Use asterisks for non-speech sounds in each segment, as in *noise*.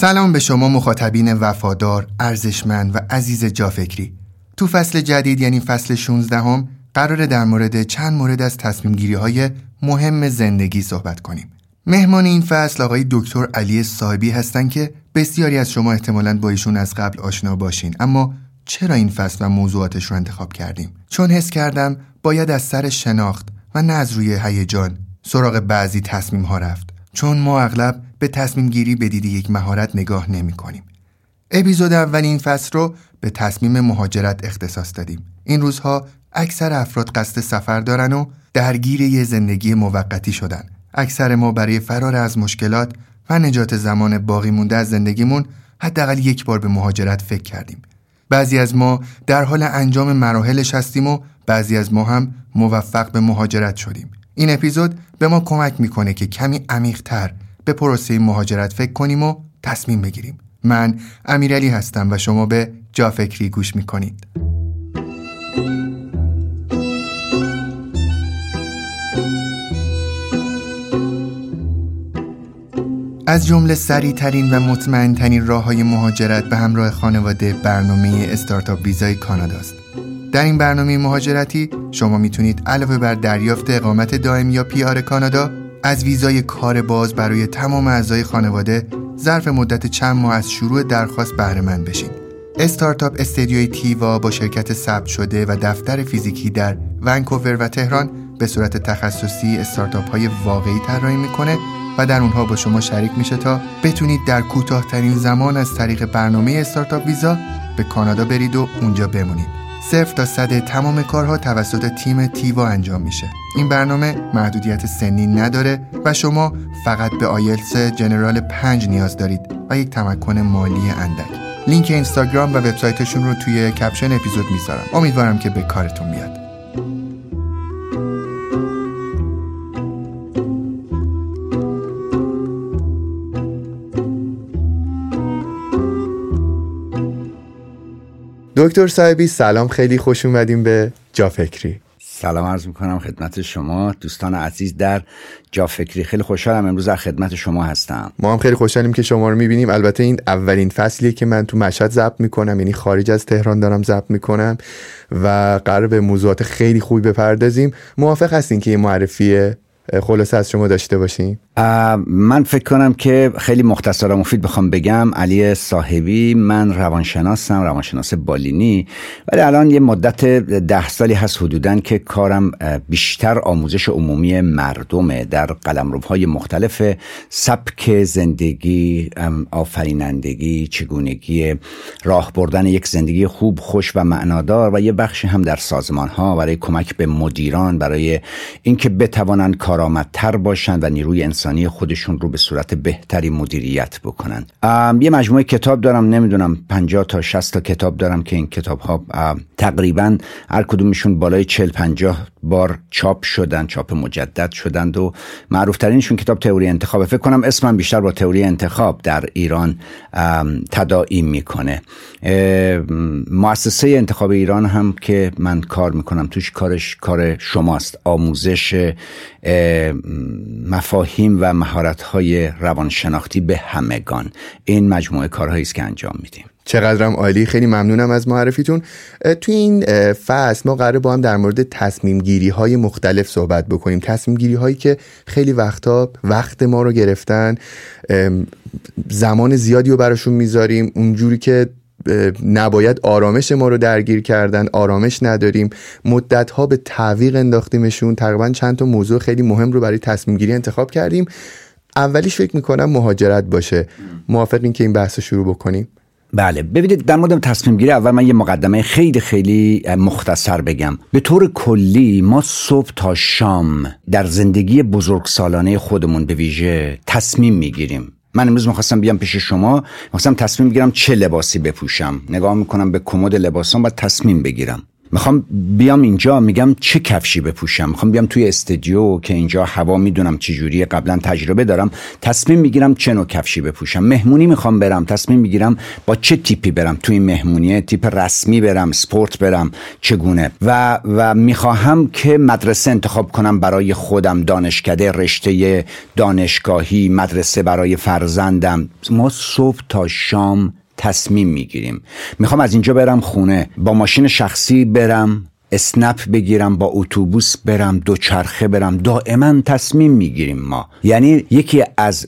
سلام به شما مخاطبین وفادار، ارزشمند و عزیز جافکری. تو فصل جدید یعنی فصل 16 هم قراره در مورد چند مورد از تصمیم گیری های مهم زندگی صحبت کنیم. مهمان این فصل آقای دکتر علی صاحبی هستند که بسیاری از شما احتمالاً با ایشون از قبل آشنا باشین. اما چرا این فصل و موضوعاتش رو انتخاب کردیم؟ چون حس کردم باید از سر شناخت و نه از روی هیجان سراغ بعضی تصمیم ها رفت. چون ما اغلب به تصمیم گیری به دید یک مهارت نگاه نمی کنیم. اپیزود اول این فصل رو به تصمیم مهاجرت اختصاص دادیم. این روزها اکثر افراد قصد سفر دارن و درگیر یه زندگی موقتی شدن. اکثر ما برای فرار از مشکلات و نجات زمان باقی مونده از زندگیمون حداقل یک بار به مهاجرت فکر کردیم. بعضی از ما در حال انجام مراحلش هستیم و بعضی از ما هم موفق به مهاجرت شدیم. این اپیزود به ما کمک می‌کنه که کمی عمیقتر به پروسه مهاجرت فکر کنیم و تصمیم بگیریم من امیرعلی هستم و شما به جا فکری گوش می‌کنید از جمله سریع ترین و مطمئن ترین راه های مهاجرت به همراه خانواده برنامه استارتاپ ویزای کاناداست. در این برنامه مهاجرتی شما می‌تونید علاوه بر دریافت اقامت دائم یا پیار کانادا از ویزای کار باز برای تمام اعضای خانواده ظرف مدت چند ماه از شروع درخواست بهره مند بشین. استارتاپ استدیوی تیوا با شرکت ثبت شده و دفتر فیزیکی در ونکوور و تهران به صورت تخصصی استارتاپ های واقعی طراحی می‌کنه و در اونها با شما شریک میشه تا بتونید در کوتاهترین زمان از طریق برنامه استارتاپ ویزا به کانادا برید و اونجا بمونید. صفر تا صد تمام کارها توسط تیم تیوا انجام میشه. این برنامه محدودیت سنی نداره و شما فقط به آیلتس جنرال 5 نیاز دارید و یک تمکن مالی اندک. لینک اینستاگرام و وبسایتشون رو توی کپشن اپیزود می‌ذارم. امیدوارم که به کارتون بیاد. دکتر صاحبی سلام خیلی خوش اومدیم به جا فکری سلام عرض می‌کنم خدمت شما. دوستان عزیز در جا فکری خیلی خوشحالم امروز در خدمت شما هستم. ما هم خیلی خوشحالیم که شما رو می‌بینیم. البته این اولین فصلیه که من تو مشهد ضبط می‌کنم یعنی خارج از تهران دارم ضبط می‌کنم و قرار به موضوعات خیلی خوبی بپردازیم. موافق هستین که یه معرفی خلاصه از شما داشته باشیم؟ من فکر کنم که خیلی مختصر و مفید بخوام بگم. علی صاحبی من روانشناسم روانشناس بالینی. ولی الان یه مدت ده سالی هست حدودا که کارم بیشتر آموزش عمومی مردمه. در قلمروهای مختلف سبک زندگی آفرینندگی چگونگی راه بردن یک زندگی خوب خوش و معنادار و یه بخشی هم در سازمان ها برای کمک به مدیران برای اینکه بتوانند کارآمدتر باشند و نیروی انسان خودشون رو به صورت بهتری مدیریت بکنن یه مجموعه کتاب دارم نمی‌دونم 50 تا 60 تا کتاب دارم که این کتاب ها تقریبا هر کدومشون بالای 40 50 بار چاپ شدن چاپ مجدد شدند و معروفترینشون کتاب تئوری انتخاب. فکر کنم اسمم بیشتر با تئوری انتخاب در ایران تداعی می‌کنه. مؤسسه انتخاب ایران هم که من کار می‌کنم توش کارش کار شماست. آموزش مفاهیم و مهارت‌های روانشناختی به همگان. این مجموعه کارهایی است که انجام میدیم. چقدرم عالی. خیلی ممنونم از معرفیتون. توی این فصل ما قرار با هم در مورد تصمیم گیری های مختلف صحبت بکنیم. تصمیم گیری هایی که خیلی وقتا وقت ما رو گرفتن. زمان زیادی رو براشون می‌ذاریم. اونجوری که نباید آرامش ما رو درگیر کردن. آرامش نداریم. مدت ها به تعویق انداختیمشون. تقریبا چند تا موضوع خیلی مهم رو برای تصمیم گیری انتخاب کردیم. اولیش فکر می‌کنم مهاجرت باشه. موافقین که این بحث رو شروع بکنیم؟ بله. ببینید در مورد تصمیم گیری اول من یه مقدمه خیلی خیلی مختصر بگم. به طور کلی ما صبح تا شام در زندگی بزرگ سالانه خودمون به ویژه تصمیم می‌گیریم. من امروز می‌خواستم بیام پیش شما می‌خواستم تصمیم بگیرم چه لباسی بپوشم. نگاه می‌کنم به کمد لباسام و تصمیم بگیرم. می‌خوام بیام اینجا میگم چه کفشی بپوشم؟ می‌خوام بیام توی استودیو که اینجا هوا می‌دونم چه جوریه قبلا تجربه دارم. تصمیم می‌گیرم چه نوع کفشی بپوشم. مهمونی می‌خوام برم تصمیم می‌گیرم با چه تیپی برم توی مهمونی؟ تیپ رسمی برم سپورت برم چگونه؟ و و می‌خواهم که مدرسه انتخاب کنم برای خودم دانشکده رشته دانشگاهی مدرسه برای فرزندم. ما صبح تا شام تصمیم می‌گیریم. می‌خوام از اینجا برم خونه. با ماشین شخصی برم. اسنپ بگیرم با اتوبوس برم دوچرخه برم. دائما تصمیم می‌گیریم ما. یعنی یکی از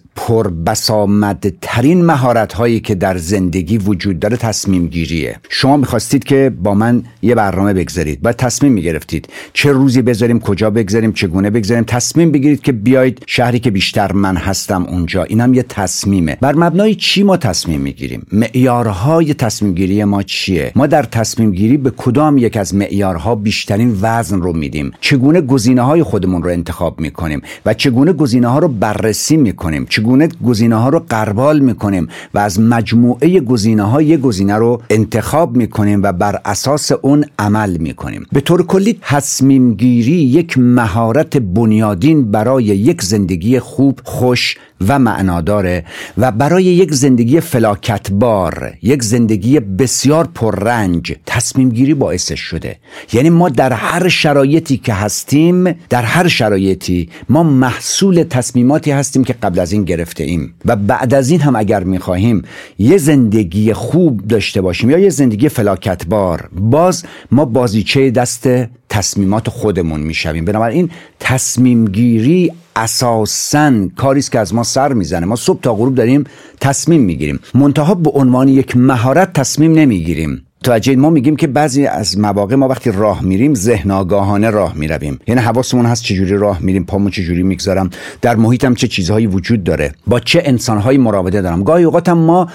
ترین مهارت هایی که در زندگی وجود داره تصمیم گیریه. شما می‌خواستید که با من یه برنامه بگذارید. باید تصمیم می‌گرفتید. چه روزی بذاریم کجا بگذاریم چگونه بگذاریم. تصمیم بگیرید که بیاید شهری که بیشتر من هستم اونجا. اینم یه تصمیمه. بر مبنای چی ما تصمیم می‌گیریم؟ معیارهای تصمیم گیری ما چیه؟ ما در تصمیم گیری به کدام یک از معیارها بیشترین وزن رو میدیم. چگونه گزینه های خودمون رو انتخاب می‌کنیم و چگونه گزینه ها رو بررسی می‌کنیم؟ چگونه گزینه ها رو قربال می‌کنیم و از مجموعه گزینه ها یک گزینه رو انتخاب می‌کنیم و بر اساس اون عمل می‌کنیم؟ به طور کلی تصمیم گیری یک مهارت بنیادین برای یک زندگی خوب خوش و معناداره و برای یک زندگی فلاکتبار یک زندگی بسیار پررنج تصمیم گیری باعثش شده. یعنی ما در هر شرایطی که هستیم در هر شرایطی ما محصول تصمیماتی هستیم که قبل از این گرفته ایم. و بعد از این هم اگر می‌خواهیم یه زندگی خوب داشته باشیم یا یه زندگی فلاکتبار باز ما بازیچه دست تصمیمات خودمون می‌شویم. بنابراین تصمیم گیری اساسا کاری که از ما سر می‌زنه. ما صبح تا غروب داریم تصمیم می‌گیریم. منتها به عنوان یک مهارت تصمیم نمی‌گیریم. توجه ما میگیم که بعضی از مواقع ما وقتی راه میریم ذهن آگاهانه راه می‌رویم. یعنی حواسمون هست چجوری راه میریم پامو چجوری می‌گذارم در محیطم چه چیزهایی وجود داره با چه انسانهایی مراوده دارم. گاهی اوقاتم ما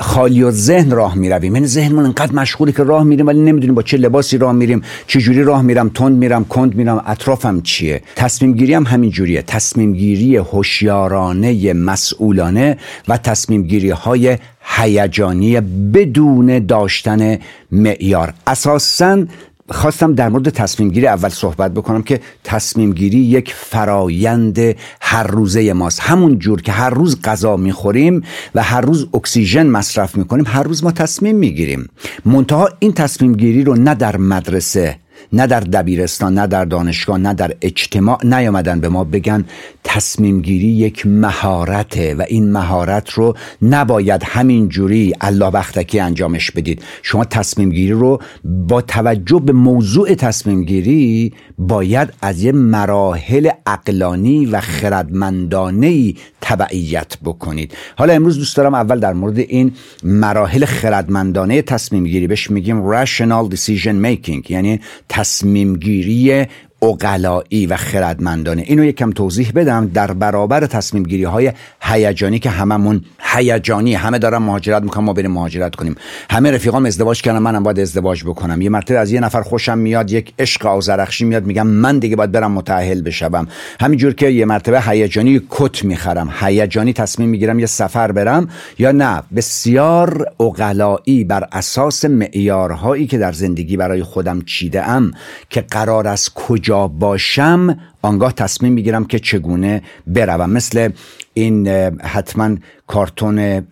خالی و ذهن راه می‌رویم. یعنی ذهنمون انقدر مشغولی که راه میریم ولی نمی‌دونیم با چه لباسی راه میریم چجوری راه میرم تند میرم کند میرم اطرافم چیه. تصمیم گیری هم همین جوریه. تصمیم گیری هوشیارانه مسئولانه و تصمیم گیری های هیجانی بدون داشتن معیار. اساسا خواستم در مورد تصمیم گیری اول صحبت بکنم که تصمیم گیری یک فرایند هر روزه ماست. همون جور که هر روز غذا می‌خوریم و هر روز اکسیژن مصرف می‌کنیم هر روز ما تصمیم می‌گیریم. منتها این تصمیم گیری رو نه در مدرسه نه در دبیرستان نه در دانشگاه نه در اجتماع نیامدن به ما بگن تصمیم گیری یک مهارته و این مهارت رو نباید همین جوری الله بختکی انجامش بدید. شما تصمیم گیری رو با توجه به موضوع تصمیم گیری باید از یه مراحل اقلانی و خردمندانه تبعیت بکنید. حالا امروز دوست دارم اول در مورد این مراحل خردمندانه تصمیم گیری بهش میگیم rational decision making یعنی تصمیم گیری اقلایی و خردمندانه. اینو یکم توضیح بدم در برابر تصمیم گیری های هیجانی که هممون هیجانی همه دارن مهاجرت می‌کنن ما بریم مهاجرت کنیم. همه رفیقام ازدواج کردن منم باید ازدواج بکنم. یه مرتبه از یه نفر خوشم میاد یک عشق آزرخشی میاد میگم من دیگه باید برم متأهل بشم همینجور که یه مرتبه هیجانی کت می‌خرم. هیجانی تصمیم می‌گیرم یه سفر برم یا نه. بسیار اقلایی بر اساس معیارهایی که در زندگی برای خودم چیده ام که قرار از کجا باشم آنگاه تصمیم می‌گیرم که چگونه بروم. مثل این حتما کارتون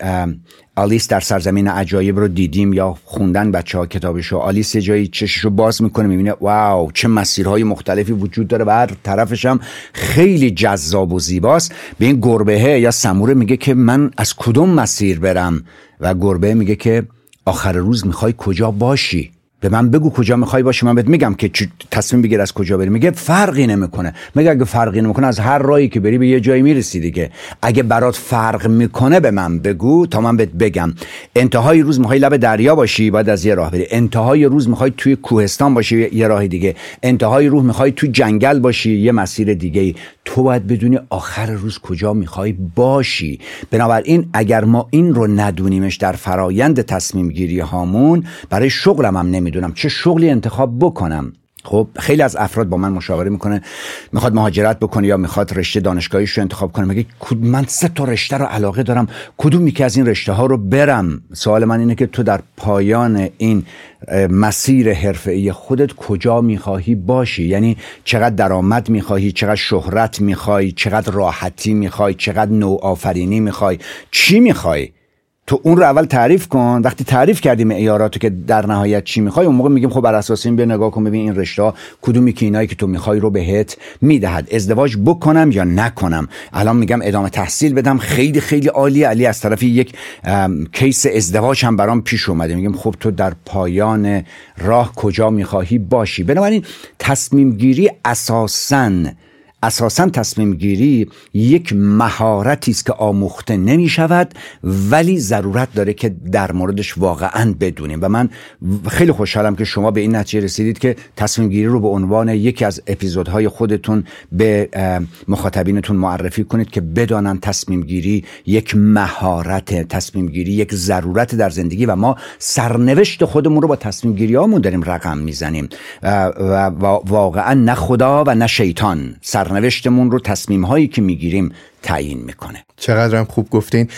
آلیس در سرزمین عجایب رو دیدیم یا خوندن بچه ها کتابشو. آلیس یه جایی چششو باز می‌کنه می‌بینه واو چه مسیرهای مختلفی وجود داره. و هر طرفش هم خیلی جذاب و زیباست. به این گربه یا سموره میگه که من از کدوم مسیر برم؟ و گربه میگه که آخر روز می‌خوای کجا باشی؟ به من بگو کجا می‌خوای باشی من بهت میگم که تصمیم بگیر از کجا بری. میگه فرقی نمی‌کنه. میگه اگه فرقی نمی‌کنه از هر راهی که بری به یه جایی می‌رسی دیگه. اگه برات فرق می‌کنه به من بگو تا من بهت بگم. انتهای روز می‌خوای لب دریا باشی بعد از یه راه بری. انتهای روز می‌خوای توی کوهستان باشی یه راه دیگه. انتهای روز می‌خوای توی جنگل باشی یه مسیر دیگه تو باید بدونی آخر روز کجا می‌خوای باشی. بنابراین اگر ما این رو ندونیمش در فرایند تصمیم گیری هامون برای شغلم هم نمی‌دونم. چه شغلی انتخاب بکنم؟ خب خیلی از افراد با من مشاوره می‌کنه می‌خواد مهاجرت بکنه یا می‌خواد رشته دانشگاهیش رو انتخاب کنه. میگه من سه تا رشته رو علاقه دارم. کدوم یکی از این رشته ها رو برم؟ سوال من اینه که تو در پایان این مسیر حرفه‌ای خودت کجا می‌خواهی باشی؟ یعنی چقدر درآمد می‌خواهی؟ چقدر شهرت می‌خوای؟ چقدر راحتی می‌خوای؟ چقدر نوآفرینی می‌خوای؟ چی می‌خوای؟ تو اون رو اول تعریف کن. وقتی تعریف کردی معیاراتو که در نهایت چی می‌خوای اون موقع میگیم خب بر اساس این بیا نگاه کن ببین این رشته کدومی که اینایی که تو می‌خوای رو بهت می‌دهد. ازدواج بکنم یا نکنم؟ الان میگم ادامه تحصیل بدم. خیلی خیلی عالی علی از طرفی یک کیس ازدواج هم برام پیش اومده. میگم خب تو در پایان راه کجا می‌خواهی باشی؟ بنابراین تصمیم گیری اساساً اساسا تصمیم گیری یک مهارتی است که آموخته نمی شود ولی ضرورت داره که در موردش واقعا بدونیم. و من خیلی خوشحالم که شما به این نتیجه رسیدید که تصمیم گیری رو به عنوان یکی از اپیزودهای خودتون به مخاطبینتون معرفی کنید که بدانن تصمیم گیری یک مهارت تصمیم گیری یک ضرورت در زندگی و ما سرنوشت خودمون رو با تصمیم گیری داریم رقم می‌زنیم. و واقعا نه خدا و نه شیطان سرنوشتمون رو تصمیم هایی که می‌گیریم تعیین می‌کنه. چقدرم خوب گفتین.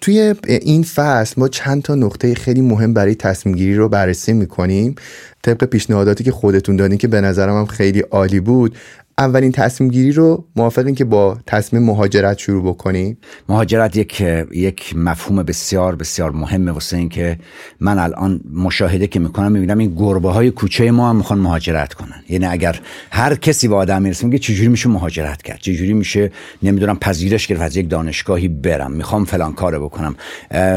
توی این فصل ما چند تا نقطه خیلی مهم برای تصمیم گیری رو بررسی می‌کنیم. طبق پیشنهاداتی که خودتون دادین که به نظرم هم خیلی عالی بود اولین تصمیم گیری رو موافقین که با تصمیم مهاجرت شروع بکنیم مهاجرت یک یک مفهوم بسیار بسیار مهمه واسه این که من الان مشاهده که می‌کنم می‌بینم این گربه های کوچه ما هم می‌خوان مهاجرت کنن. یعنی اگر هر کسی با آدم می‌رسه میگه چجوری میشه مهاجرت کرد؟ چجوری میشه نمی‌دونم پذیرش گرفت از یک دانشگاهی برم می‌خوام فلان کارو بکنم.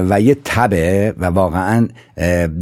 و یه تبه و واقعا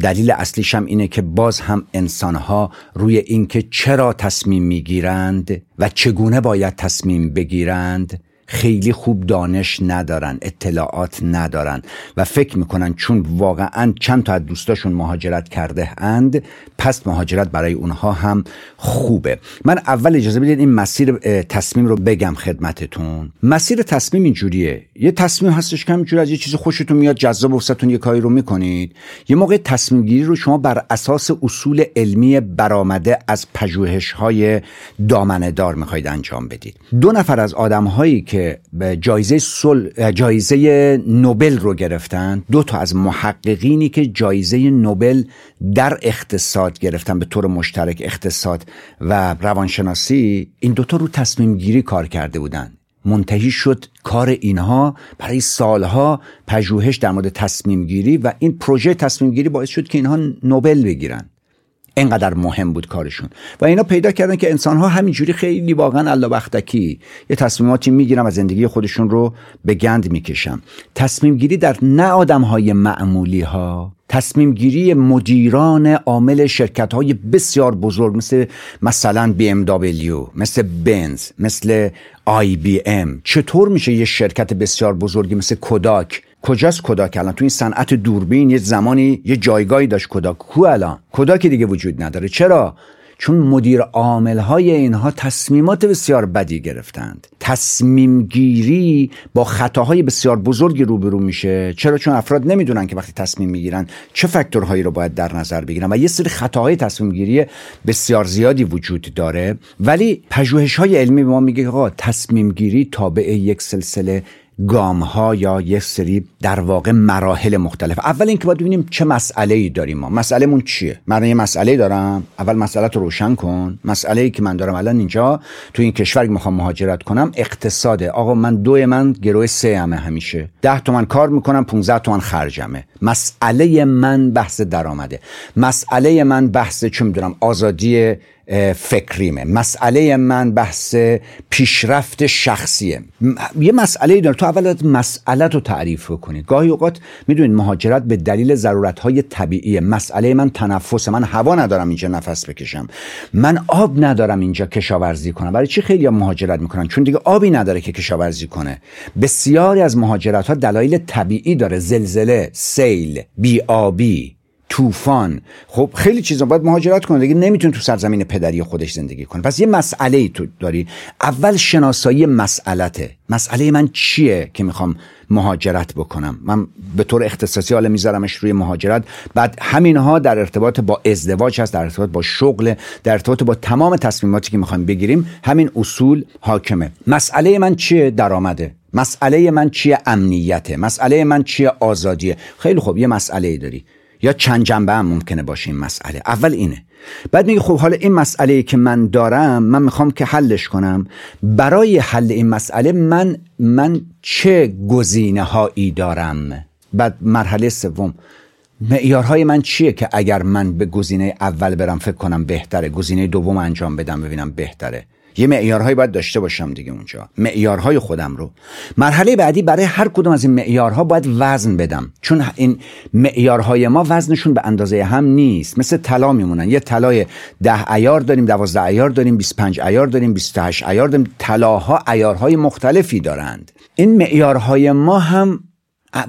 دلیل اصلیش هم اینه که باز هم انسانها روی اینکه چرا تصمیم می‌گیرند و چگونه باید تصمیم بگیرند؟ خیلی خوب دانش ندارن اطلاعات ندارن و فکر می‌کنن چون واقعا چند تا از دوستاشون مهاجرت کرده اند پس مهاجرت برای اونها هم خوبه. من اول اجازه بدید این مسیر تصمیم رو بگم خدمتتون. مسیر تصمیم اینجوریه یه تصمیم هستش که همینجوری از یه چیز خوشتون میاد جذاب وسطتون یه کاری رو می‌کنید. یه موقع تصمیم گیری رو شما بر اساس اصول علمی برآمده از پژوهش های دامنه دار می‌خواید انجام بدید. دو نفر از آدم هایی که به جایزه سل... جایزه نوبل رو گرفتن. دو تا از محققینی که جایزه نوبل در اقتصاد گرفتن به طور مشترک اقتصاد و روانشناسی این دوتا رو تصمیم گیری کار کرده بودن. منتهی شد کار اینها برای سالها پژوهش در مورد تصمیم گیری و این پروژه تصمیم گیری باعث شد که اینها نوبل بگیرن. انقدر مهم بود کارشون. و اینا پیدا کردن که انسان ها همینجوری خیلی واقعا الله بختکی یه تصمیماتی می‌گیرن و زندگی خودشون رو به گند می‌کشن. تصمیم گیری در نه آدم های معمولی ها تصمیم گیری مدیران عامل شرکت های بسیار بزرگ مثل مثلا بی ام دابلیو مثل بنز مثل آی بی ام چطور میشه یه شرکت بسیار بزرگی مثل کوداک کجاست کداک الان تو این صنعت دوربین یه زمانی یه جایگاهی داشت کداک کو الان؟ کداکی دیگه وجود نداره. چرا؟ چون مدیر عامل های اینها تصمیمات بسیار بدی گرفتند. تصمیم گیری با خطاهای بسیار بزرگی روبرو میشه. چرا؟ چون افراد نمی‌دونن که وقتی تصمیم می‌گیرن چه فاکتورهایی رو باید در نظر بگیرن و یه سری خطاهای تصمیم گیری بسیار زیادی وجود داره. ولی پژوهش های علمی به ما میگه آقا تصمیم گیری تابع یک سلسله گام ها یا یک سری در واقع مراحل مختلف. اول اینکه باید ببینیم چه مسئله ای داریم ما. مسئله مون چیه؟ من یه مسئله دارم. اول مسئله رو روشن کن. مسئله ای که من دارم الان اینجا تو این کشور می‌خوام مهاجرت کنم اقتصاده. آقا من دو من گروه سه همه همیشه. ده تومن کار می‌کنم 15 تومن خرجمه. مسئله من بحث درآمده. مسئله من بحث چه می‌دونم آزادی فکریمه. مسئله من بحث پیشرفت شخصیه. یه مسئله داره. تو اول مسئله رو تعریف کنید گاهی اوقات می‌دونید مهاجرت به دلیل ضرورت های طبیعیه. مسئله من تنفس من هوا ندارم اینجا نفس بکشم. من آب ندارم اینجا کشاورزی کنم. برای چی خیلی مهاجرت می‌کنن؟ چون دیگه آبی نداره که کشاورزی کنه. بسیاری از مهاجرت ها دلایل طبیعی داره. زلزله سیل بیابی طوفان. خب خیلی چیزا باید مهاجرت کنه. دیگه نمی‌تونه تو سرزمین پدری خودش زندگی کنه. پس یه مسئله ای تو داری. اول شناسایی مسئلته. مسئله من چیه که می‌خوام مهاجرت بکنم؟ من به طور اختصاصی حالا میذارمش روی مهاجرت. بعد همینها در ارتباط با ازدواج هست در ارتباط با شغل در ارتباط با تمام تصمیماتی که می‌خوایم بگیریم. همین اصول حاکمه. مسئله من چیه؟ درآمده. مسئله من چیه؟ امنیته. مسئله من چیه؟ آزادیه. خیلی خوب. یه مسئله داری. یا چند جنبه هم ممکنه باشه این مسئله. اول اینه. بعد میگه خب حالا این مسئله که من دارم من می‌خوام که حلش کنم. برای حل این مسئله من من چه گزینه هایی دارم؟ بعد مرحله سوم. معیارهای من چیه که اگر من به گزینه اول برم فکر کنم بهتره گزینه دوم انجام بدم ببینم بهتره؟ یه معیارهایی باید داشته باشم دیگه اونجا. معیارهای خودم رو. مرحله بعدی برای هر کدوم از این معیارها باید وزن بدم. چون این معیارهای ما وزنشون به اندازه هم نیست. مثل طلا میمونن. یه طلای ده ایار داریم دوازده ایار داریم 25 ایار داریم 28 ایار داریم. طلاها ایارهای مختلفی دارند. این معیارهای ما هم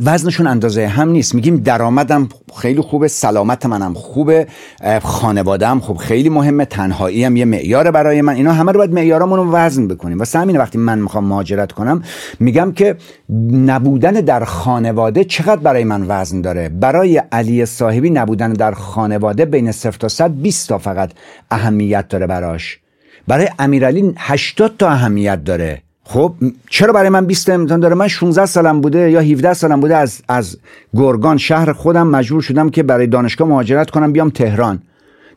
وزنشون اندازه هم نیست. میگیم درآمدم خیلی خوبه سلامت منم خوبه خانوادم خب خیلی مهمه تنهایی هم یه معیار برای من. اینا همه رو باید معیارامون رو وزن بکنیم. و همین وقتی من می‌خوام مهاجرت کنم میگم که نبودن در خانواده چقدر برای من وزن داره؟ برای علی صاحبی نبودن در خانواده بین 0 تا 100 20 تا فقط اهمیت داره براش. برای امیرعلی 80 تا اهمیت داره. خب چرا برای من 20 امتحان داره؟ من 16 سالم بوده یا 17 سالم بوده از از گرگان شهر خودم مجبور شدم که برای دانشگاه مهاجرت کنم بیام تهران.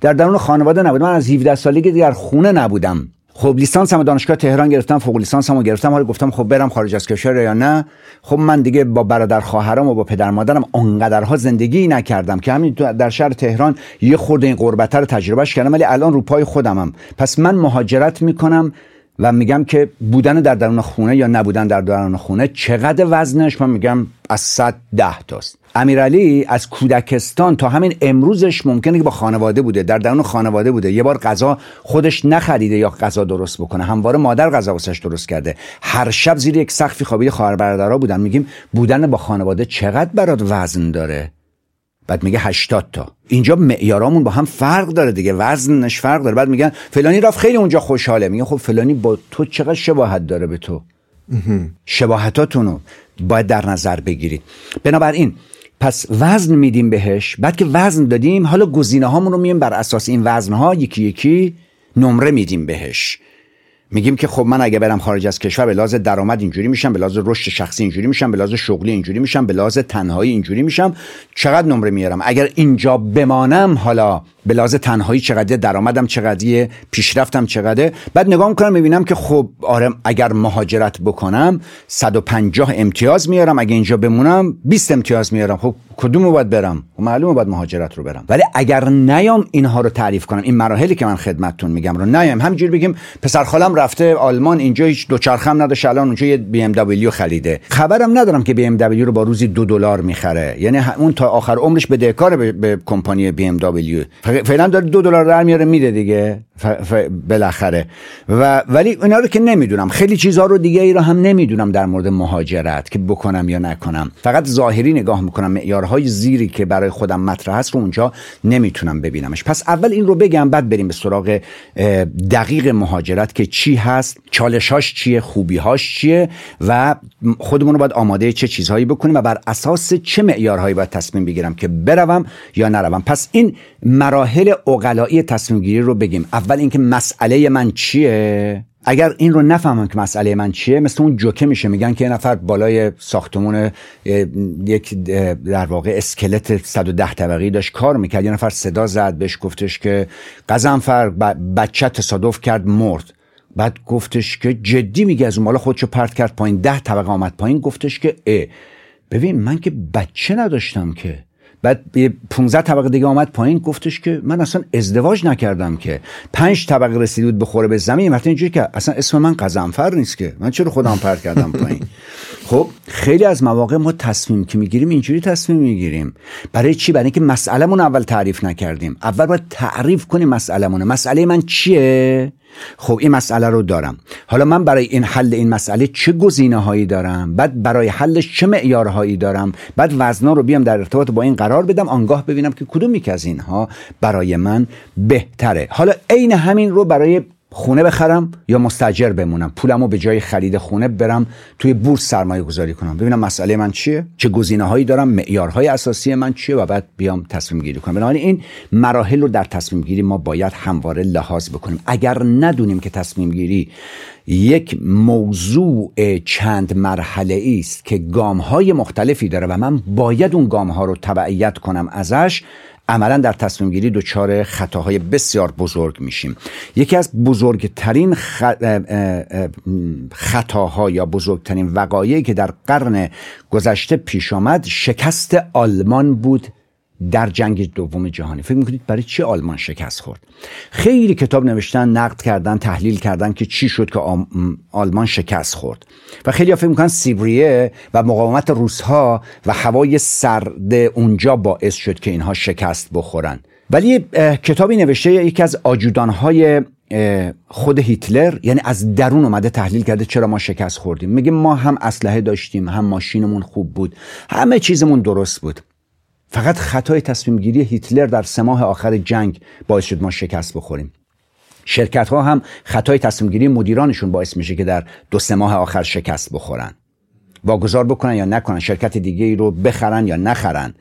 در درون خانواده نبودم من از 17 سالگی دیگر خونه نبودم. خب لیسانس هم دانشگاه تهران گرفتم فوق لیسانس هم گرفتم. حالا گفتم خب برم خارج از کشور یا نه؟ خب من دیگه با برادر خواهرام و با پدر مادرم اونقدرها زندگی نکردم که همین در شهر تهران یه خورده این قربت رو تجربهش کردم ولی الان رو پای خودمم. پس من مهاجرت می‌کنم و میگم که بودن در درون خونه یا نبودن در درون خونه چقدر وزنش؟ من میگم از صد ده تاست. امیرعلی از کودکستان تا همین امروزش ممکنه که با خانواده بوده در درون خانواده بوده. یه بار غذا خودش نخریده یا غذا درست بکنه. همواره مادر غذا واسش درست کرده. هر شب زیر یک سقفی خوابیده خواهر برادرها بودن. میگیم بودن با خانواده چقدر برات وزن داره؟ بعد میگه 80 تا. اینجا معیارامون با هم فرق داره دیگه. وزنش فرق داره. بعد میگن فلانی رفت خیلی اونجا خوشحاله. میگه خب فلانی با تو چقدر شباهت داره به تو؟ شباهتاتونو باید در نظر بگیرید. بنابراین پس وزن میدیم بهش. بعد که وزن دادیم حالا گزینه هامون رو مییم بر اساس این وزن ها یکی یکی نمره میدیم بهش. میگیم که خب من اگه برم خارج از کشور به لحاظ درآمد اینجوری میشم به لحاظ رشد شخصی اینجوری میشم به لحاظ شغلی اینجوری میشم به لحاظ تنهایی اینجوری میشم چقدر نمره میارم؟ اگر اینجا بمانم حالا به لحاظ تنهایی چقدر درآمدم چقدر پیشرفتم چقدره بعد نگاه می‌کنم می‌بینم که خب آره اگر مهاجرت بکنم 150 امتیاز میارم اگه اینجا بمونم 20 امتیاز میارم. خب کدوم رو باید برم؟ خب معلومه باید مهاجرت رو برم. ولی اگر نیام اینها رو تعریف کنم. این مراحلی که من خدمتتون میگم رو نیام. همینجوری بگیم پسر خالم رفته آلمان اینجا هیچ دوچرخه داشته الان اونجا یه بی ام دبلیو خریده. خبرم ندارم که بی ام دبلیو رو با روزی دو دلار می‌خره. یعنی اون تا آخر عمرش بدهکار به, به کمپانی بی ام دبلیو. فعلا داره دو دلار در میاره میده دیگه. بالاخره. و ولی اینا رو که نمی‌دونم. خیلی چیزها رو دیگه ای رو هم نمی‌دونم در مورد مهاجرت که بکنم یا نکنم. فقط ظاهری نگاه می‌کنم. معیارهای زیری که برای خودم مطرح هست رو اونجا نمی‌تونم ببینمش. پس اول این رو بگم بعد بریم به سراغ دقیق مهاجرت که چی هست چالشاش چیه خوبیهاش چیه و خودمون رو باید آماده چه چیزهایی بکنیم و بر اساس چه معیارهایی باید تصمیم بگیرم که بروم یا نروم. پس این مراحل اقلایی تصمیم گیری رو بگیم. اول اینکه مسئله من چیه؟ اگر این رو نفهمم که مسئله من چیه مثل اون جوکه میشه. میگن که یه نفر بالای ساختمون یک در واقع اسکلت 110 طبقی داشت کار می‌کرد. یه نفر صدا زد بهش گفتش که قزنفر بچه تصادف کرد مرد. بعد گفتش که جدی میگه از اون بالا خودشو پرت کرد پایین ده طبقه آمد پایین گفتش که اه. ببین من که بچه نداشتم که. بعد 15 طبقه دیگه آمد پایین گفتش که من اصلا ازدواج نکردم که. پنج طبقه رسید بود بخوره به زمین وقتی اینجوری که اصلا اسم من قزنفر نیست که. من چرا خودم پرت کردم پایین؟ *laughs* خب خیلی از مواقع ما تصمیم که می‌گیریم اینجوری تصمیم می‌گیریم. برای چی؟ برای اینکه مسئلهمون اول تعریف نکردیم. اول باید تعریف کنیم مسئلهمون مسئله من چیه؟ خب این مسئله رو دارم. حالا من برای این حل این مسئله چه گزینه هایی دارم؟ بعد برای حلش چه معیارهایی دارم؟ بعد وزنا رو بیام در ارتباط با این قرار بدم آنگاه ببینم که کدوم یک از اینها برای من بهتره. حالا عین همین رو برای خونه بخرم یا مستجر بمونم. پولم رو به جای خرید خونه برم توی بورس سرمایه گذاری کنم. ببینم مسئله من چیه؟ چه گزینه هایی دارم؟ معیارهای اساسی من چیه؟ و بعد بیام تصمیم گیری کنم. بنابراین این مراحل رو در تصمیم گیری ما باید همواره لحاظ بکنیم. اگر ندونیم که تصمیم گیری یک موضوع چند مرحله است که گام های مختلفی داره و من باید اون گام ها رو تبعیت کنم ازش عملا در تصمیم گیری دچار خطاهای بسیار بزرگ میشیم. یکی از بزرگترین خطاها یا بزرگترین وقایعی که در قرن گذشته پیش آمد شکست آلمان بود در جنگ دوم جهانی. فکر می‌کنید برای چه آلمان شکست خورد؟ خیلی کتاب نوشتن نقد کردن تحلیل کردن که چی شد که آلمان شکست خورد. و خیلی فکر می‌کنن سیبریه و مقاومت روسها و هوای سرد اونجا باعث شد که اینها شکست بخورن. ولی کتابی نوشته یکی از آجودانهای خود هیتلر یعنی از درون اومده تحلیل کرده چرا ما شکست خوردیم. میگه ما هم اسلحه داشتیم هم ماشینمون خوب بود همه چیزمون درست بود. فقط خطای تصمیم گیری هیتلر در سه ماه آخر جنگ باعث شد ما شکست بخوریم. شرکت ها هم خطای تصمیم گیری مدیرانشون باعث میشه که در دو سه ماه آخر شکست بخورن. واگذار بکنن یا نکنن شرکت دیگه ای رو بخرن یا نخرن.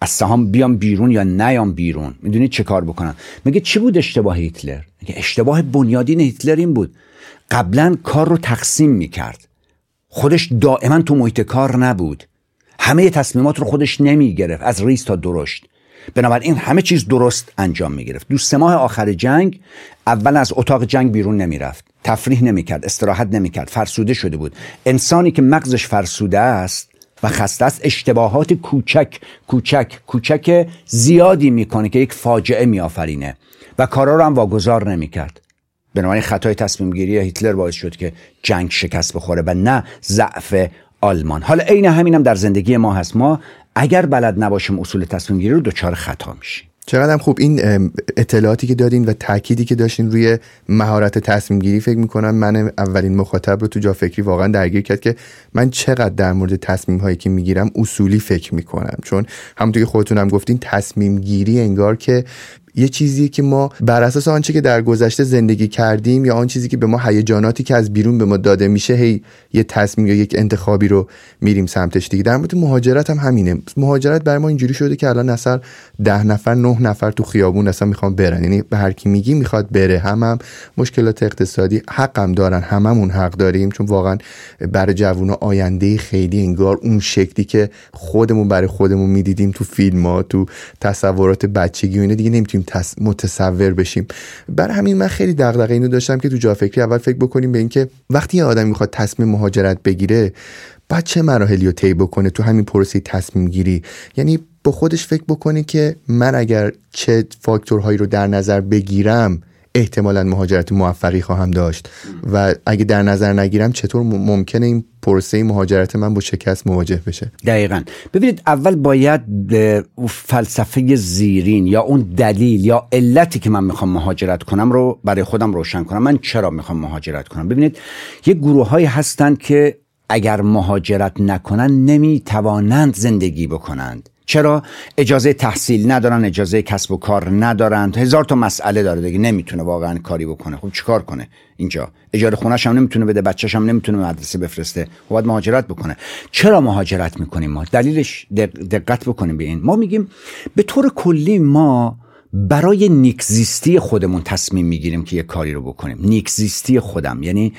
از سهام بیام بیرون یا نیام بیرون. می‌دونید چه کار بکنن؟ میگه چی بود اشتباه هیتلر؟ میگه اشتباه بنیادین هیتلر این بود. قبلا کار رو تقسیم می‌کرد. خودش دائما تو محیط کار نبود. همه تصمیمات رو خودش نمی گرفت از ریز تا درشت. بنابراین همه چیز درست انجام می گرفت دو سه ماه آخر جنگ اول از اتاق جنگ بیرون نمی رفت تفریح نمی کرد استراحت نمی کرد فرسوده شده بود. انسانی که مغزش فرسوده است و خسته است اشتباهات کوچک کوچک کوچک زیادی می‌کنه که یک فاجعه میآفرینه و کارا رو هم واگذار نمی‌کرد. بنابراین خطای تصمیم گیری هیتلر باعث شد که جنگ شکست بخوره و نه ضعف آلمان. حالا عین همینم در زندگی ما هست. ما اگر بلد نباشیم اصول تصمیم گیری رو دچار خطا میشیم. چقدر خوب این اطلاعاتی که دادین و تأکیدی که داشتین روی مهارت تصمیم گیری فکر می‌کنم من اولین مخاطب رو تو جا فکری واقعا درگیر کرد که من چقدر در مورد تصمیم هایی که می‌گیرم اصولی فکر می‌کنم. چون همونطور که خودتونم گفتین تصمیم گیری انگار که یه چیزی که ما بر اساس آنچه که در گذشته زندگی کردیم یا آن چیزی که به ما هیجاناتی که از بیرون به ما داده میشه هی یه تصمیم یا یک انتخابی رو میریم سمتش. دیگه در مورد مهاجرت هم همینه. مهاجرت برای ما اینجوری شده که الان اصلا ده نفر نه نفر تو خیابون اصلا می‌خوان برن. یعنی به هر کی میگی می‌خواد بره. هم هم مشکلات اقتصادی حقم دارن. هممون حق داریم. چون واقعا برای جوونا آینده خیلی انگار اون شکلی که خودمون برای خودمون می‌دیدیم تو فیلم ها تو تصورات بچگی و اینا دیگه نمی‌تونیم متصور بشیم. برای همین من خیلی دغدغه اینو داشتم که تو جا فکری اول فکر بکنیم به اینکه وقتی یه آدم می‌خواد تصمیم مهاجرت بگیره بعد چه مراحلی رو طی بکنه تو همین پروسه تصمیم گیری؟ یعنی با خودش فکر بکنه که من اگر چه فاکتورهایی رو در نظر بگیرم احتمالا مهاجرت موفقی خواهم داشت. و اگه در نظر نگیرم چطور ممکنه این پروسه مهاجرت من با شکست مواجه بشه؟ دقیقا. ببینید اول باید فلسفه زیرین یا اون دلیل یا علتی که من می‌خوام مهاجرت کنم رو برای خودم روشن کنم. من چرا می‌خوام مهاجرت کنم؟ ببینید یه گروه هایی هستند که اگر مهاجرت نکنن نمی‌توانند زندگی بکنند. چرا؟ اجازه تحصیل ندارن اجازه کسب و کار ندارن. هزار تا مسئله داره دیگه نمی‌تونه واقعا کاری بکنه. خب چیکار کنه اینجا؟ اجاره خونش هم نمی‌تونه بده بچهش هم نمی‌تونه مدرسه بفرسته. خب باید مهاجرت بکنه. چرا مهاجرت می‌کنیم ما؟ دلیلش دقت بکنیم به این. ما میگیم به طور کلی ما برای نیکزیستی خودمون تصمیم می‌گیریم که یه کاری رو بکنیم. نیکزیستی خودم. یعنی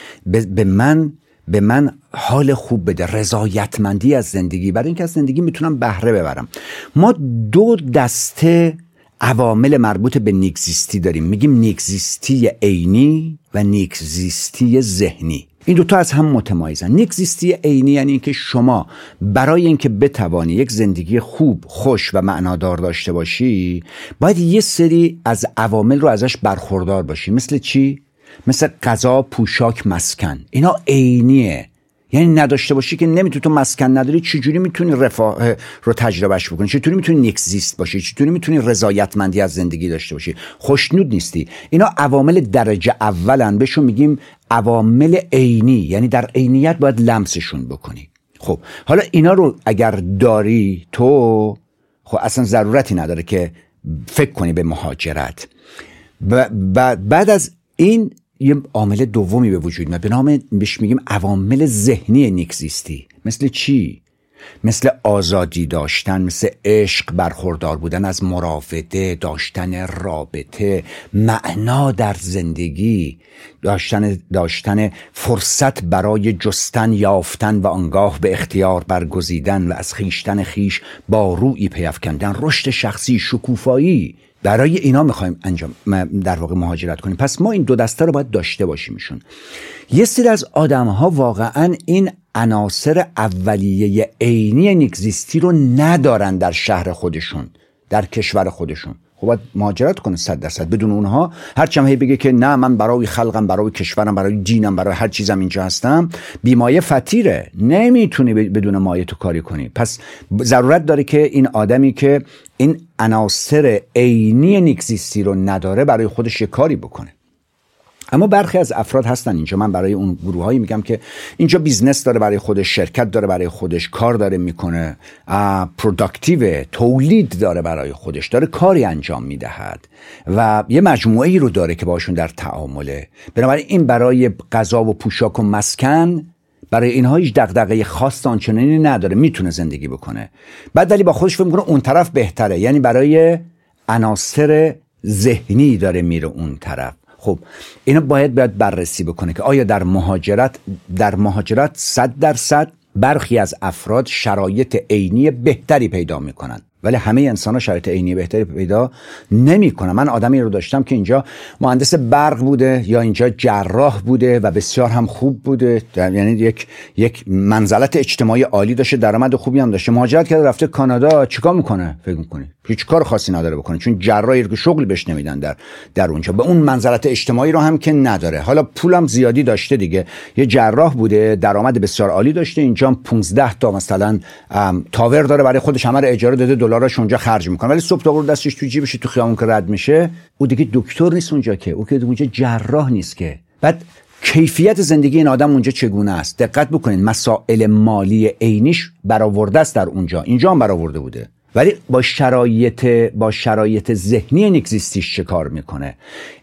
به من به من حال خوب بده رضایتمندی از زندگی. برای اینکه از زندگی می‌تونم بهره ببرم. ما دو دسته عوامل مربوط به نیکزیستی داریم. میگیم نیکزیستی عینی و نیکزیستی ذهنی. این دوتا از هم متمایزن. نیکزیستی عینی یعنی اینکه شما برای اینکه بتوانی یک زندگی خوب خوش و معنادار داشته باشی باید یه سری از عوامل رو ازش برخوردار باشی. مثل چی؟ مثل غذا پوشاک مسکن. اینا عینیه. یعنی نداشته باشی که نمی‌تونی. تو مسکن نداری چجوری می‌تونی رفاه رو تجربهش بکنی؟ چطوری می‌تونی نیکزیست باشی؟ چطوری می‌تونی رضایتمندی از زندگی داشته باشی؟ خوشنود نیستی. اینا عوامل درجه اولن. بهشون میگیم عوامل عینی. یعنی در عینیت باید لمسشون بکنی. خب حالا اینا رو اگر داری تو خب اصلا ضرورتی نداره که فکر کنی به مهاجرت. بعد از این یه عامل دومی به وجود میاد. به نام بهش میگیم عوامل ذهنی نیکزیستی مثل چی؟ مثل آزادی داشتن مثل عشق برخوردار بودن از مراوده داشتن رابطه معنا در زندگی داشتن داشتن فرصت برای جستن یافتن و آنگاه به اختیار برگزیدن و از خیشتن خیش با روی پیافکندن رشد شخصی شکوفایی. برای اینا می‌خوایم انجام در واقع مهاجرت کنیم. پس ما این دو دسته رو باید داشته باشیمشون. یه سری از آدم ها واقعا این عناصر اولیه عینی نیکزیستی رو ندارن در شهر خودشون در کشور خودشون. خب باید مهاجرت کنه صد درصد. بدون اونها هر چم هی بگه که نه من برای خلقم برای کشورم برای دینم برای هر چیزم اینجا هستم بی‌مایه فطیره نمی‌تونی بدون مایه تو کاری کنی. پس ضرورت داره که این آدمی که این عناصر عینی نیکزیستی رو نداره برای خودش کاری بکنه. اما برخی از افراد هستن اینجا. من برای اون گروه هایی میگم که اینجا business داره برای خودش شرکت داره برای خودش کار داره می‌کنه. productive تولید داره برای خودش. داره کاری انجام می‌دهد و یه مجموعه ای رو داره که باشون در تعامله. بنابراین این برای غذا و پوشاک و مسکن برای اینها هیچ دغدغه خاص آنچنانی نداره. می‌تونه زندگی بکنه. بعد ولی با خودش فکر می‌کنه اون طرف بهتره. یعنی برای عناصر ذهنی داره میره اون طرف. خب اینا باید باید بررسی بکنه که آیا در مهاجرت در مهاجرت صد درصد برخی از افراد شرایط عینی بهتری پیدا می‌کنن ولی همه انسان ها شرایط عینی بهتری پیدا نمی‌کنن. من آدمی رو داشتم که اینجا مهندس برق بوده یا اینجا جراح بوده و بسیار هم خوب بوده. یعنی یک یک منزلت اجتماعی عالی داشته درآمد خوبی هم داشته. مهاجرت کرده رفته کانادا. چیکار می‌کنه؟ فکر می‌کنی؟ هیچ کار خاصی نداره بکنه. چون جراحی که شغل بهش نمیدن در در اونجا. به اون منزلت اجتماعی رو هم که نداره. حالا پولم زیادی داشته دیگه. یه جراح بوده درآمد بسیار عالی داشته. اینجا 15 تا مثلا تاور داره برای خودش. همه اجاره داده دلاراش اونجا خرج می‌کنه. ولی صبح تا دستش تو جیبش تو خیابون که رد میشه او دیگه دکتر نیست اونجا که. او که اونجا جراح نیست که. بعد کیفیت زندگی این آدم اونجا چگونه است؟ دقت بکنید مسائل مالی عینیش برآورده است در اونجا. اینجا هم برآورده بوده. ولی با شرایط با شرایط ذهنی نیکزیستیش چه کار می‌کنه؟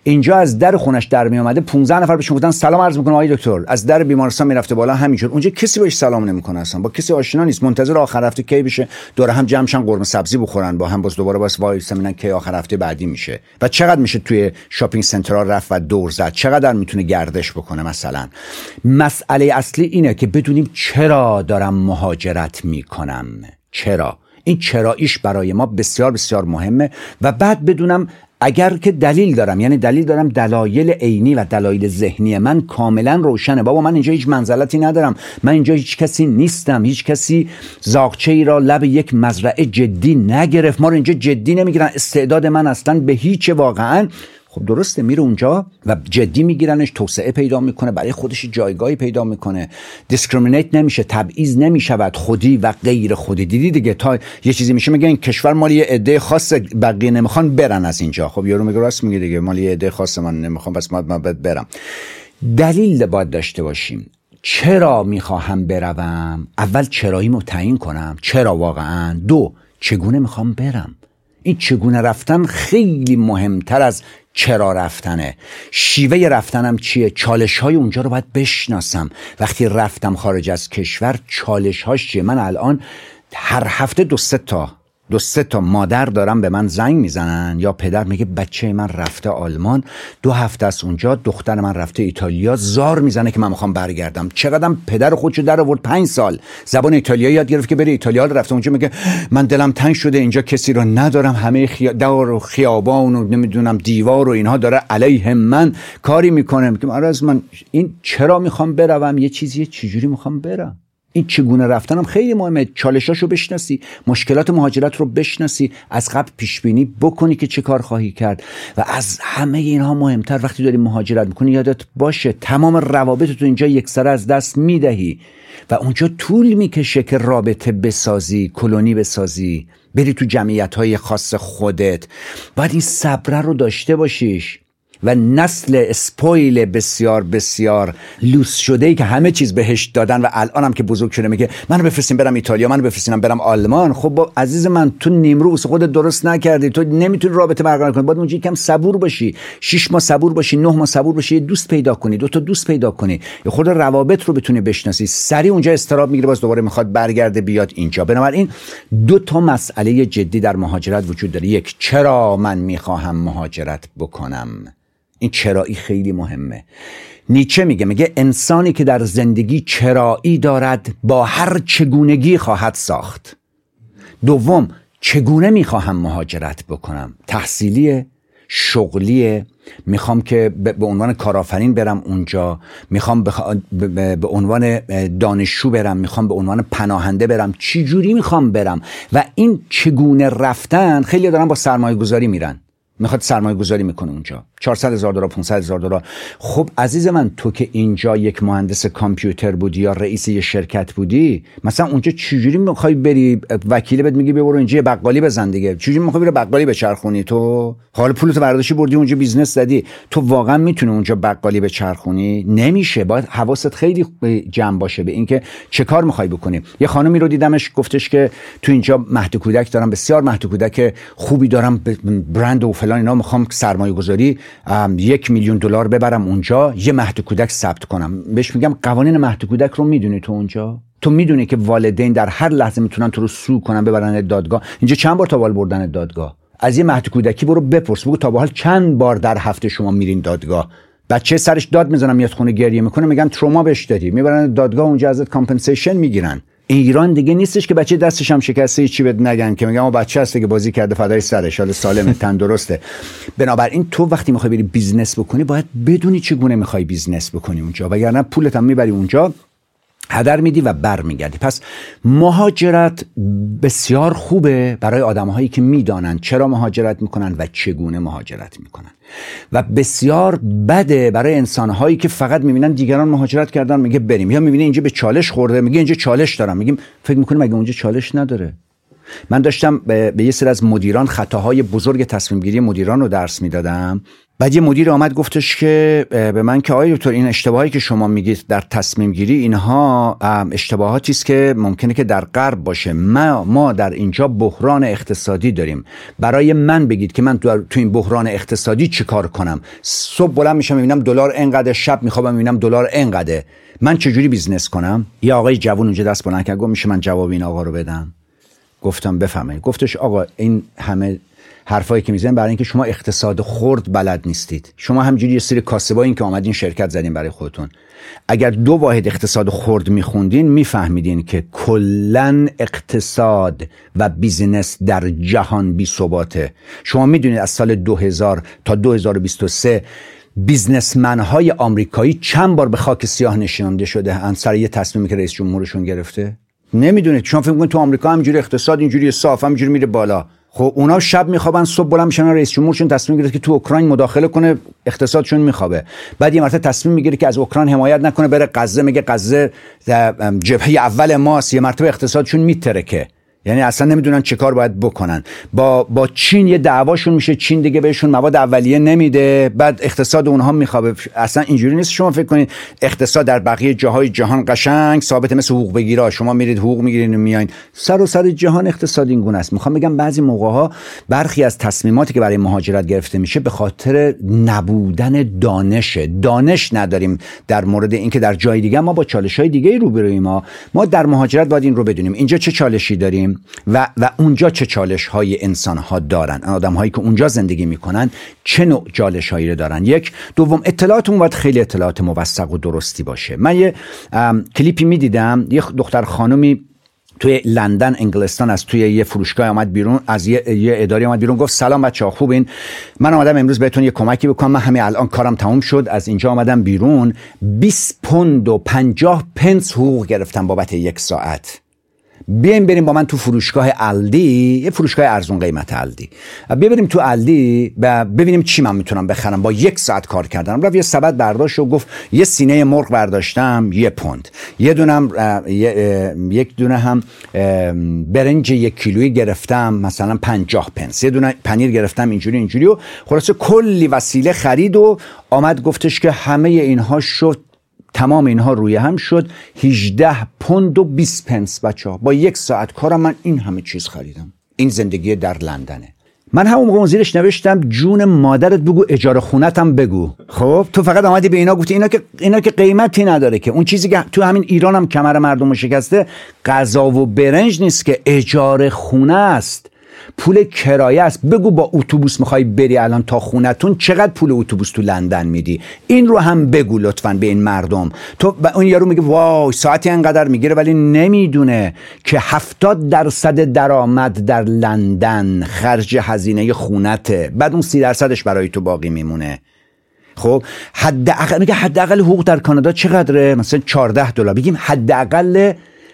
اینجا از در خونش در می اومده 15 نفر بهش گفتن سلام عرض می‌کنه آقای دکتر. از در بیمارستان می‌رفته بالا. همینجور. اونجا کسی بهش سلام نمی‌کنه اصلا. با کسی آشنا نیست. منتظر آخر هفته کی بشه؟ دور هم جمعشن قرمه سبزی بخورن. با هم باز دوباره باز وای سمینن کی آخر هفته بعدی میشه. و چقدر میشه توی شاپینگ سنترها رفت و دور زد؟ چقدر می‌تونه گردش بکنه مثلا؟ مسئله اصلی اینه که بدونیم چرا دارم مهاجرت می‌کنم. چرا؟ این چراییش برای ما بسیار بسیار مهمه و بعد بدونم اگر که دلیل دارم یعنی دلیل دارم دلایل عینی و دلایل ذهنی من کاملا روشنه. بابا من اینجا هیچ منزلتی ندارم. من اینجا هیچ کسی نیستم. هیچ کسی زاغچه ای را لب یک مزرعه جدی نگرفت. ما رو اینجا جدی نمی‌گیرن. استعداد من اصلا به هیچ واقعا خب درسته میره اونجا و جدی میگیرنش توسعه پیدا می‌کنه برای خودش جایگاهی پیدا می‌کنه. discriminate نمیشه تبعیض نمی‌شود خودی و غیر خودی. دیدی دیگه تا یه چیزی میشه میگه این کشور مالی یه عده خاص بقیه نمی‌خوان برن از اینجا. خب یارو میگه راست میگه دیگه مالی یه عده خاص من نمی‌خوام پس من برم. دلیل باید داشته باشیم. چرا می‌خواهم بروم؟ اول چرایی تعیین کنم. چرا واقعا؟ دو چگونه می‌خوام برم؟ این چگونه رفتن خیلی مهمتر از چرا رفتنه؟ شیوه رفتنم چیه؟ چالش های اونجا رو باید بشناسم. وقتی رفتم خارج از کشور چالش هاش چیه؟ من الان هر هفته دو سه تا دو سه تا مادر دارم به من زنگ می‌زنن. یا پدر میگه بچه من رفته آلمان دو هفته از اونجا دختر من رفته ایتالیا. زار می‌زنه که من می‌خوام برگردم. چقدرم پدر خودشو در آورد پنج سال. زبان ایتالیایی یاد گرفت که بره ایتالیا رفته. اونجا میگه من دلم تنگ شده اینجا کسی رو ندارم. همه خیا... دور و خیابان و نمی‌دونم دیوار و اینها داره علیه من کاری می‌کنه. از من این چرا می‌خوام بروم؟ یه چیزی چجوری می‌خوام برم؟ این چگونه رفتنم خیلی مهمه. چالشاشو بشناسی مشکلات مهاجرت رو بشناسی از قبل پیش بینی بکنی که چه کار خواهی کرد. و از همه اینها مهمتر وقتی داری مهاجرت می‌کنی یادت باشه تمام روابط تو اینجا یکسره از دست می‌دهی. و اونجا طول می‌کشه که رابطه بسازی کلونی بسازی. بری تو جمعیت های خاص خودت. باید این صبره رو داشته باشیش. و نسل اسپویل بسیار بسیار لوس شده ای که همه چیز بهش دادن و الان هم که بزرگ شده میگه منو بفرستین برم ایتالیا منو بفرستین برم آلمان. خب با عزیز من تو نیمرو خود درست نکردی. تو نمی‌تونی رابطه برقرار کنی. باید اونجا کم صبور باشی. شش ماه صبور باشی نه ماه صبور باشی دوست پیدا کنی دو تا دوست پیدا کنی. یه خود روابط رو بتونی بشناسی. سری اونجا استراب می‌گیره باز دوباره می‌خواد برگرده بیاد اینجا. بنابراین دو تا مسئله جدی در مهاجرت وجود داره. یک چرا من می‌خواهم مهاجرت بکنم؟ این چرایی خیلی مهمه. نیچه میگه میگه انسانی که در زندگی چرایی دارد با هر چگونگی خواهد ساخت. دوم چگونه می‌خواهم مهاجرت بکنم؟ تحصیلیه؟ شغلیه؟ می‌خوام که به عنوان کارآفرین برم اونجا؟ می‌خوام به عنوان دانشجو برم؟ می‌خوام به عنوان پناهنده برم؟ چی جوری می‌خوام برم؟ و این چگونه رفتن خیلی دارن با سرمایه گذاری میرن. می‌خواد سرمایه گذاری می‌کنه اونجا. 400 هزار دلار 500 هزار دلار. خب عزیز من تو که اینجا یک مهندس کامپیوتر بودی یا رئیس یه شرکت بودی مثلا اونجا چجوری می‌خوای بری؟ وکیل بهت میگه برو اینجا بقالی بزن دیگه. چجوری می‌خوای بری بقالی بچرخونی تو؟ حال پولتو برداشتی بردی اونجا business زدی. تو واقعا می‌تونی اونجا بقالی بچرخونی؟ نمیشه. باید حواست خیلی جمع باشه به اینکه چه کار می‌خوای بکنی. یه خانمی رو دیدمش گفتش که تو اینجا مهد کودک دارم بسیار مهد کودک خوبی دارم برند و فلان اینا می‌خوام سرمایه گذاری یک میلیون دلار ببرم اونجا یه مهد کودک ثبت کنم. بهش میگم قوانین مهد کودک رو می‌دونی تو اونجا؟ تو می‌دونی که والدین در هر لحظه می‌تونن تو رو sue کنن ببرن دادگاه. اینجا چند بار تا به حال بردن دادگاه؟ از یه مهد کودکی برو بپرس بگو تا به حال چند بار در هفته شما میرین دادگاه؟ بچه سرش داد می‌زنم میاد خونه گریه می‌کنه میگن تروما بهش دادی. می‌برن دادگاه اونجا ازت compensation می‌گیرن. ایران دیگه نیستش که بچه دستش هم شکسته چی بد نگن که. میگم بچه هست که بازی کرده فدای سرش حال سالم *laughs* تندرسته. بنابراین تو وقتی می‌خوای بری business بکنی باید بدونی چگونه می‌خوای business بکنی اونجا. وگرنه پولت هم می‌بری اونجا هدر میدی و بر میگردی پس مهاجرت بسیار خوبه برای آدمهایی که می‌دانن چرا مهاجرت می‌کنن و چگونه مهاجرت می‌کنن. و بسیار بده برای انسانهایی که فقط می‌بینن دیگران مهاجرت کردن میگه بریم. یا می‌بینه اینجا به چالش خورده میگه اینجا چالش دارم. میگیم فکر می‌کنه مگه اونجا چالش نداره. من داشتم به, یه سری از مدیران خطاهای بزرگ تصمیم گیری مدیران رو درس می‌دادم. بعد یه مدیر آمد گفتش که به من که آیا دکتر این اشتباهی که شما میگید در تصمیم گیری اینها اشتباهاتی است که ممکنه که در غرب باشه. ما ما در اینجا بحران اقتصادی داریم. برای من بگید که من تو این بحران اقتصادی چیکار کنم؟ صبح بلند میشم می‌بینم دلار انقدر شب میخوابم می‌بینم دلار انقدر من چجوری business کنم؟ یه آقای جوون اونجا دست بلند کرد گفت میشه من جواب این آقا رو بدم. گفتم بفرما گفتش آقا این همه حرفایی که می‌زنن برای اینکه شما اقتصاد خرد بلد نیستید. شما همجوری یه سری کاسبایین که آمدین شرکت زدین برای خودتون. اگر دو واحد اقتصاد خرد میخوندین میفهمیدین که کلا اقتصاد و business در جهان بی ثباته. شما می‌دونید از سال 2000 تا 2023 businessman های آمریکایی چند بار به خاک سیاه نشانده شده ان سر یه تصمیمی که رئیس جمهورشون گرفته؟ نمی‌دونید. شما فکر تو آمریکا همینجوری اقتصاد اینجوری صاف همینجوری میره بالا. خب اونا شب میخوابن صبح بلند میشن رئیس جمهورشون تصمیم گرفت که تو اوکراین مداخله کنه اقتصادشون میخوابه. بعد یه مرتبه تصمیم می‌گیره که از اوکراین حمایت نکنه بره غزه میگه غزه جبهه اول ماست یه مرتبه اقتصادشون میترکه. یعنی اصلا نمی‌دونن چه کار باید بکنن. با با چین یه دعواشون میشه چین دیگه بهشون مواد اولیه نمیده. بعد اقتصاد اونها میخوابه. اصلا اینجوری نیست شما فکر کنید اقتصاد در بقیه جاهای جهان قشنگ ثابت مثل حقوق بگیرا. شما میرید حقوق می‌گیرین و میایین سر و سر جهان اقتصاد این گونه است. می‌خوام بگم بعضی موقع ها برخی از تصمیماتی که برای مهاجرت گرفته میشه به خاطر نبودن دانش. دانش نداریم در مورد اینکه در جای دیگه ما با چالش های دیگه روبرویم ما. ما در مهاجرت باید این رو بدونیم. اینجا چه چالشی داریم؟ و, و اونجا چه چالش های انسان ها دارن؟ آدم هایی که اونجا زندگی می‌کنن چه نوع چالش هایی رو دارن؟ یک دوم اطلاعاتون باید خیلی اطلاعات موثق و درستی باشه. من یه کلیپی می‌دیدم یه دختر خانمی توی لندن انگلستان از توی یه فروشگاه آمد بیرون از یه, یه اداری آمد بیرون گفت سلام بچه ها خوبین؟ من آمدم امروز بهتون یه کمکی بکنم من همین الان کارم تموم شد از اینجا آمدم بیرون. 20 پوند و 50 پنس حقوق گرفتم بابت یک ساعت. بیایم بریم با من تو فروشگاه الدی یه فروشگاه ارزون قیمت الدی بیا بریم تو الدی و ببینیم چی من می‌تونم بخرم. با یک ساعت کار کردم رفت یه سبد برداشت و گفت یه سینه مرغ برداشتم یه پوند. یه دونم یک دونه هم برنج یک کیلویی گرفتم مثلا پنجاه پنس. یه دونه پنیر گرفتم اینجوری اینجوری و خلاصه کلی وسیله خرید و آمد گفتش که همه اینها شد تمام اینها روی هم شد. 18 پوند و 20 پنس بچه با یک ساعت کارم من این همه چیز خریدم. این زندگی در لندنه. من همون موقع زیرش نوشتم جون مادرت بگو اجاره خونتم بگو. خب تو فقط آمدی به اینا گفتی اینا که اینا که قیمتی نداره که. اون چیزی که تو همین ایران هم کمر مردم شکسته غذا و برنج نیست که اجاره خونه است. پول کرایه است. بگو با اتوبوس می‌خوای بری الان تا خونتون چقدر پول اتوبوس تو لندن میدی؟ این رو هم بگو لطفا به این مردم. تو اون یارو میگه وای ساعتی انقدر می‌گیره ولی نمی‌دونه که هفتاد درصد درآمد در لندن خرج هزینه خونته. بعد اون سی درصدش برای تو باقی میمونه. خب حداقل میگه حداقل حقوق در کانادا چقدره؟ مثلا 14 دلار. بگیم حداقل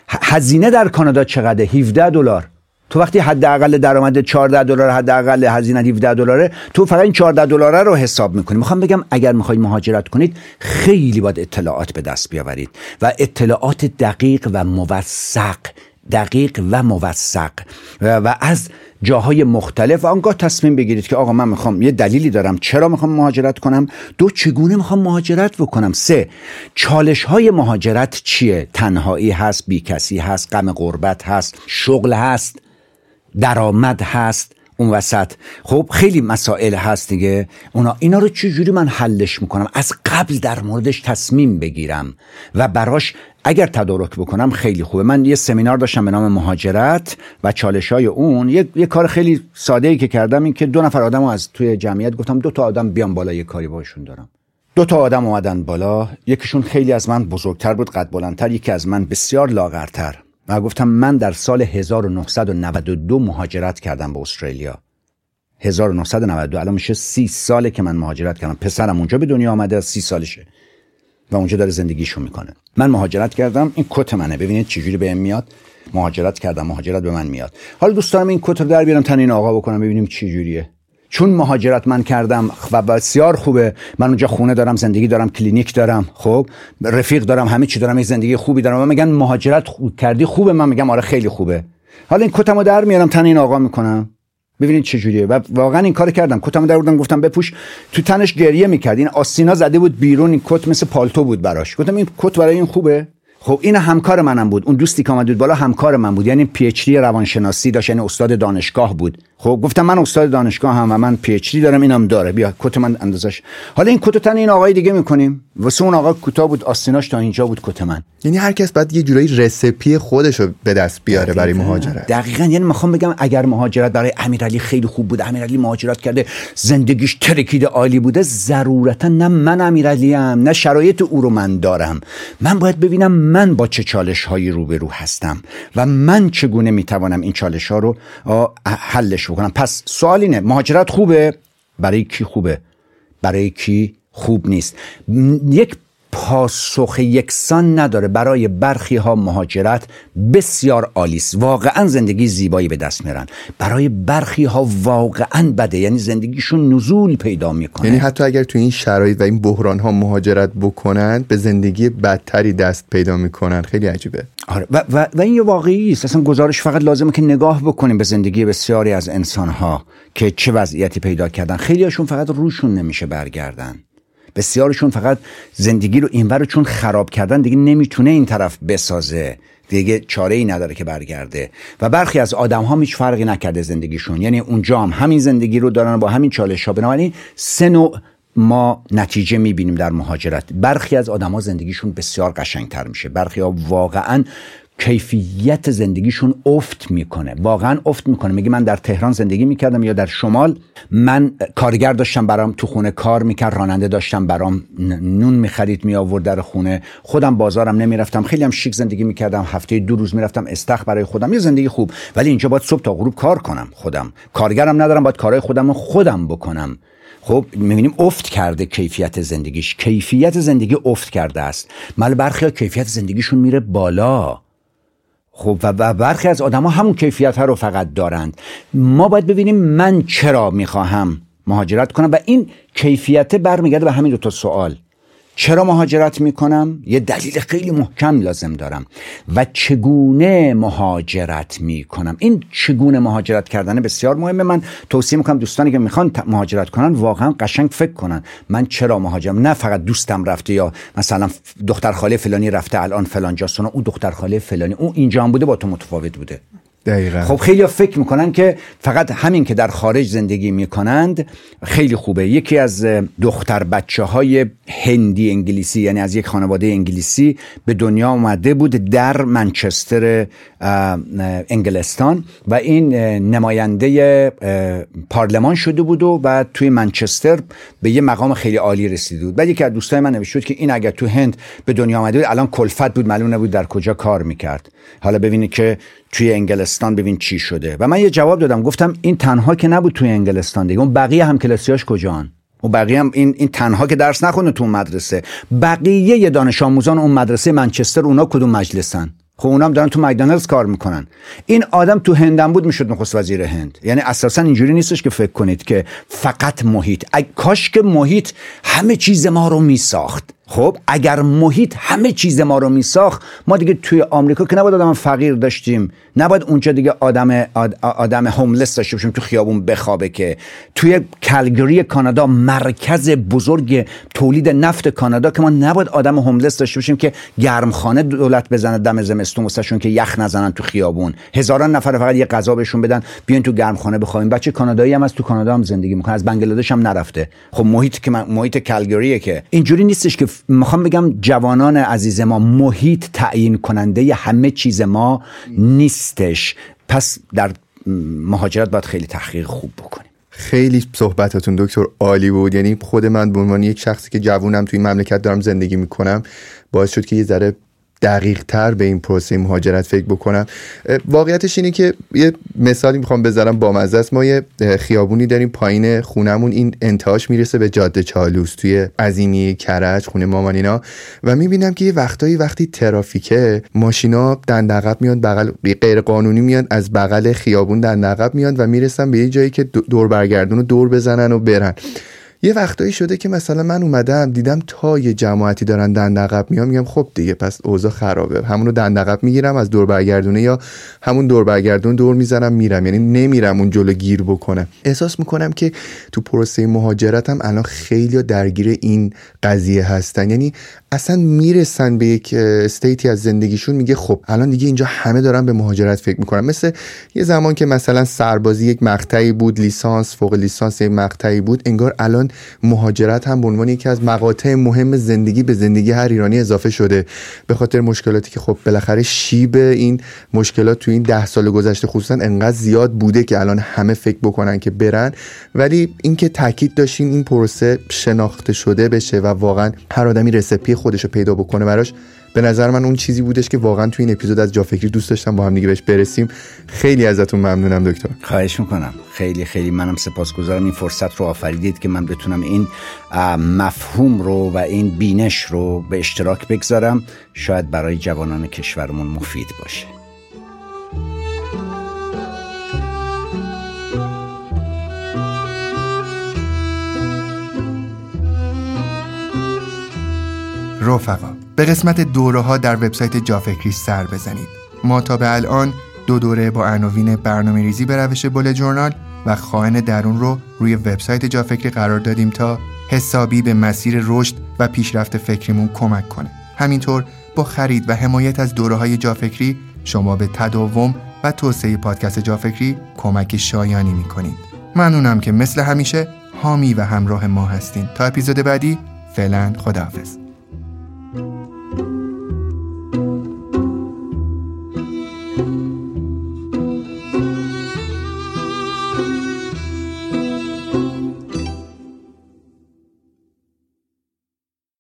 هزینه در کانادا چقدره؟ 17 دلار. تو وقتی حداقل درآمد 14 دلار حداقل هزینه 17 دلاره تو فقط این 14 دلاره رو حساب می‌کنی. می‌خوام بگم اگر می‌خواید مهاجرت کنید خیلی باید اطلاعات به دست بیاورید و اطلاعات دقیق و موثق دقیق و موثق. و از جاهای مختلف و آنگاه تصمیم بگیرید که آقا من می‌خوام یه دلیلی دارم چرا می‌خوام مهاجرت کنم؟ دو چگونه می‌خوام مهاجرت بکنم؟ سه چالش های مهاجرت چیه؟ تنهایی هست بی کسی هست غم غربت هست شغل هست. درآمد هست اون وسط. خب خیلی مسائل هست دیگه. اونا اینا رو چجوری من حلش می‌کنم؟ از قبل در موردش تصمیم بگیرم. و براش اگر تدارک بکنم خیلی خوبه. من یه سمینار داشتم به نام مهاجرت و چالش های اون. یه،, یه, کار خیلی ساده ای که کردم این که دو نفر آدم رو از توی جمعیت گفتم دو تا آدم بیان بالا یه کاری باشون دارم. دو تا آدم اومدن بالا. یکیشون خیلی از من بزرگتر بود قد بلندتر. یکی از من بسیار لاغرتر. و گفتم من در سال 1992 مهاجرت کردم به استرالیا. 1992 الان میشه سی ساله که من مهاجرت کردم. پسرم اونجا به دنیا آمده سی سالشه. و اونجا داره زندگیشو می‌کنه. من مهاجرت کردم این کت منه. ببینید چجوری بهم میاد. مهاجرت کردم مهاجرت به من میاد. حالا دوست این کت رو در بیارم تن این آقا بکنم ببینیم چه جوریه چون مهاجرت من کردم و بسیار خوبه. من اونجا خونه دارم زندگی دارم کلینیک دارم. خب رفیق دارم همه چی دارم یه زندگی خوبی دارم. و میگن مهاجرت کردی خوبه من میگم آره خیلی خوبه. حالا این کتمو در میارم تن این آقا می‌کنم. ببینید چه جوریه. و واقعا این کار کردم. کتمو در بردم گفتم بپوش. تو تنش گریه می‌کرد. این آستینا زده بود بیرون این کت مثل پالتو بود براش. گفتم این کت برای این خوبه؟ خب این همکار منم بود. اون دوستی که آمد بود بالا همکار من بود. یعنی PhD روانشناسی داشت یعنی استاد دانشگاه بود. خب گفتم من استاد دانشگاه هم و من PhD دارم اینم داره. بیا کت من اندازش. حالا این کت تن این آقای دیگه می‌کنیم. واسه اون آقا کوتاه بود آستیناش تا اینجا بود کت من. یعنی هر کس باید یه جورایی recipe خودش رو به دست بیاره برای مهاجرت. دقیقا. یعنی می‌خوام بگم اگر مهاجرت برای امیرعلی خیلی خوب بود امیرعلی مهاجرت کرده زندگیش ترکید عالی بوده ضرورتا نه من امیرعلی ام نه شرایط او رو من دارم. من باید ببینم من با چه چالش هایی روبرو هستم و من چگونه می‌توانم این چالش ها رو حلش بکنم؟ پس سوال اینه مهاجرت خوبه؟ برای کی خوبه؟ برای کی خوب نیست؟ یک پاسخ یکسان نداره. برای برخی ها مهاجرت بسیار عالی است. واقعا زندگی زیبایی به دست میرن برای برخی ها واقعا بده. یعنی زندگیشون نزول پیدا می‌کنه. یعنی حتی اگر تو این شرایط و این بحران ها مهاجرت بکنند به زندگی بدتری دست پیدا می‌کنن. خیلی عجیبه. آره. و, و, و این یه واقعی است. اصلا گزارش فقط لازمه که نگاه بکنیم به زندگی بسیاری از انسان ها که چه وضعیتی پیدا کردن. خیلیاشون فقط روشون نمیشه برگردن. بسیارشون فقط زندگی رو اینور چون خراب کردن دیگه نمی‌تونه این طرف بسازه. دیگه چاره ای نداره که برگرده. و برخی از آدم ها هیچ فرقی نکرده زندگیشون. یعنی اونجا هم همین زندگی رو دارن با همین چالش ها بنابراین سه نوع ما نتیجه می‌بینیم در مهاجرت. برخی از آدم ها زندگیشون بسیار قشنگتر میشه. برخی ها واقعا کیفیت زندگیشون افت می‌کنه. واقعا افت می‌کنه. میگه من در تهران زندگی می‌کردم یا در شمال. من کارگر داشتم برام تو خونه کار می‌کرد راننده داشتم برام نون می‌خرید می آورد در خونه. خودم بازارم نمی‌رفتم. خیلی هم شیک زندگی می‌کردم. هفته دو روز می‌رفتم استخ برای خودم. یه زندگی خوب. ولی اینجا باید صبح تا غروب کار کنم خودم. کارگرم ندارم باید کارهای خودم خودم بکنم. خب می‌بینیم افت کرده کیفیت زندگیش. کیفیت زندگی افت کرده است. مال برخی کیفیت زندگیشون میره بالا. خب و برخی از آدما همون کیفیت ها رو فقط دارند. ما باید ببینیم من چرا می‌خواهم مهاجرت کنم و این کیفیت برمیگرده به همین دو تا سوال. چرا مهاجرت می‌کنم؟ یه دلیل خیلی محکم لازم دارم. و چگونه مهاجرت می‌کنم؟ این چگونه مهاجرت کردن بسیار مهمه. من توصیه می‌کنم دوستانی که می‌خوان مهاجرت کنن واقعا قشنگ فکر کنن. من چرا مهاجرم؟ نه فقط دوستم رفته یا مثلا دختر خاله فلانی رفته الان فلان جاست اون دختر خاله فلانی اون اینجا هم بوده با تو متفاوت بوده. دقیقا. خب خیلی فکر می‌کنن که فقط همین که در خارج زندگی می‌کنند خیلی خوبه. یکی از دختر بچه های هندی انگلیسی یعنی از یک خانواده انگلیسی به دنیا اومده بود در منچستر انگلستان و این نماینده پارلمان شده بود و بعد توی منچستر به یه مقام خیلی عالی رسیده بود. بعد یکی از دوستای من نوشت که این اگر تو هند به دنیا آمده بود الان کلفت بود معلوم نبود در کجا کار می‌کرد. حالا ببینید که توی انگلستان ببین چی شده. و من یه جواب دادم. گفتم این تنها که نبود توی انگلستان دیگه. اون بقیه هم کلاسیاش کجان؟ و بقیه هم این, این تنها که درس نخونه تو مدرسه. بقیه دانش آموزان اون مدرسه منچستر اونا کدوم مجلسن؟ خب اونام دارن تو مکدونالدز کار می‌کنن. این آدم تو هندم بود می‌شد نخست وزیر هند. یعنی اساسا اینجوری نیستش که فکر کنید که فقط محیط. کاش که محیط همه چیز ما رو میساخت. خب اگر محیط همه چیز ما رو میساخت ما دیگه توی آمریکا که نباید آدم فقیر داشتیم نباید اونجا دیگه آدم آدم هوملس داشته باشیم تو خیابون بخوابه که. توی کلگری کانادا مرکز بزرگ تولید نفت کانادا که ما نباید آدم هوملس داشته باشیم که گرمخانه دولت بزنه دم زمستون واسهشون که یخ نزنن تو خیابون. هزاران نفر فقط یه غذا بهشون بدن بیان تو گرمخانه بخوابیم. بچه کانادایی هم از تو کانادا هم زندگی می‌کنه از بنگلادش هم نرفته. خب محیط که محیط کلگریه که. اینجوری نیستش که می‌خوام بگم جوانان عزیز ما محیط تعیین کننده همه چیز ما نیستش. پس در مهاجرت باید خیلی تحقیق خوب بکنیم. خیلی صحبتاتون دکتر عالی بود. یعنی خود من به عنوان یک شخصی که جوونم توی مملکت دارم زندگی می‌کنم باعث شد که یه ذره دقیق تر به این پروسه مهاجرت فکر بکنم. واقعیتش اینه که یه مثالی می‌خوام بذارم با است. ما یه خیابونی داریم پایین خونمون. این انتهاش می‌رسه به جاده چالوس توی عظیمی کرج خونه مامانینا و می‌بینم که یه وقتایی وقتی ترافیکه ماشینا دندقب میاد بغل غیر قانونی میاد از بغل خیابون دندقب میاد و می‌رسن به یه جایی که دور برگردون و دور بزنن و برن. یه وقتایی شده که مثلا من اومدم دیدم تا یه جماعتی دارن دندقب میام میگم خب دیگه پس اوضاع خرابه. همونو دندقب می‌گیرم از دور برگردونه یا همون دور برگردون دور می‌زنم میرم. یعنی نمیرم اون جلو گیر بکنم. احساس می‌کنم که تو پروسه مهاجرتم الان خیلی درگیر این قضیه هستن. یعنی اصلا می‌رسن به یک استیتی از زندگیشون میگه خب الان دیگه اینجا همه دارن به مهاجرت فکر می‌کنن. مثل یه زمان که مثلا سربازی یک مقطعی بود لیسانس فوق لیسانس یک مقطعی بود انگار الان مهاجرت هم به عنوان یکی از مقاطع مهم زندگی به زندگی هر ایرانی اضافه شده. به خاطر مشکلاتی که خب بالاخره شیب این مشکلات تو این ده سال گذشته خصوصا انقدر زیاد بوده که الان همه فکر بکنن که برن. ولی اینکه تاکید داشتین این پروسه شناخته شده بشه و واقعا هر آدمی رسپی خودش رو پیدا بکنه براش به نظر من اون چیزی بودش که واقعا تو این اپیزود از جافکری دوست داشتم با هم دیگه بهش برسیم. خیلی ازتون ممنونم دکتر. خواهش می‌کنم. خیلی خیلی منم سپاسگزارم. این فرصت رو آفریدید که من بتونم این مفهوم رو و این بینش رو به اشتراک بگذارم. شاید برای جوانان کشورمون مفید باشه. رفقا. به قسمت دوره ها در وبسایت جافکری سر بزنید. ما تا به الان دو دوره با عناوین برنامه ریزی به روش بول جورنال و خواهن درون رو روی وبسایت جافکری قرار دادیم تا حسابی به مسیر رشد و پیشرفت فکریمون کمک کنه. همینطور با خرید و حمایت از دوره های جافکری شما به تداوم و توسعه پادکست جافکری کمک شایانی می‌کنید. ممنونم که مثل همیشه حامی و همراه ما هستین. تا اپیزود بعدی فعلا خداحافظ.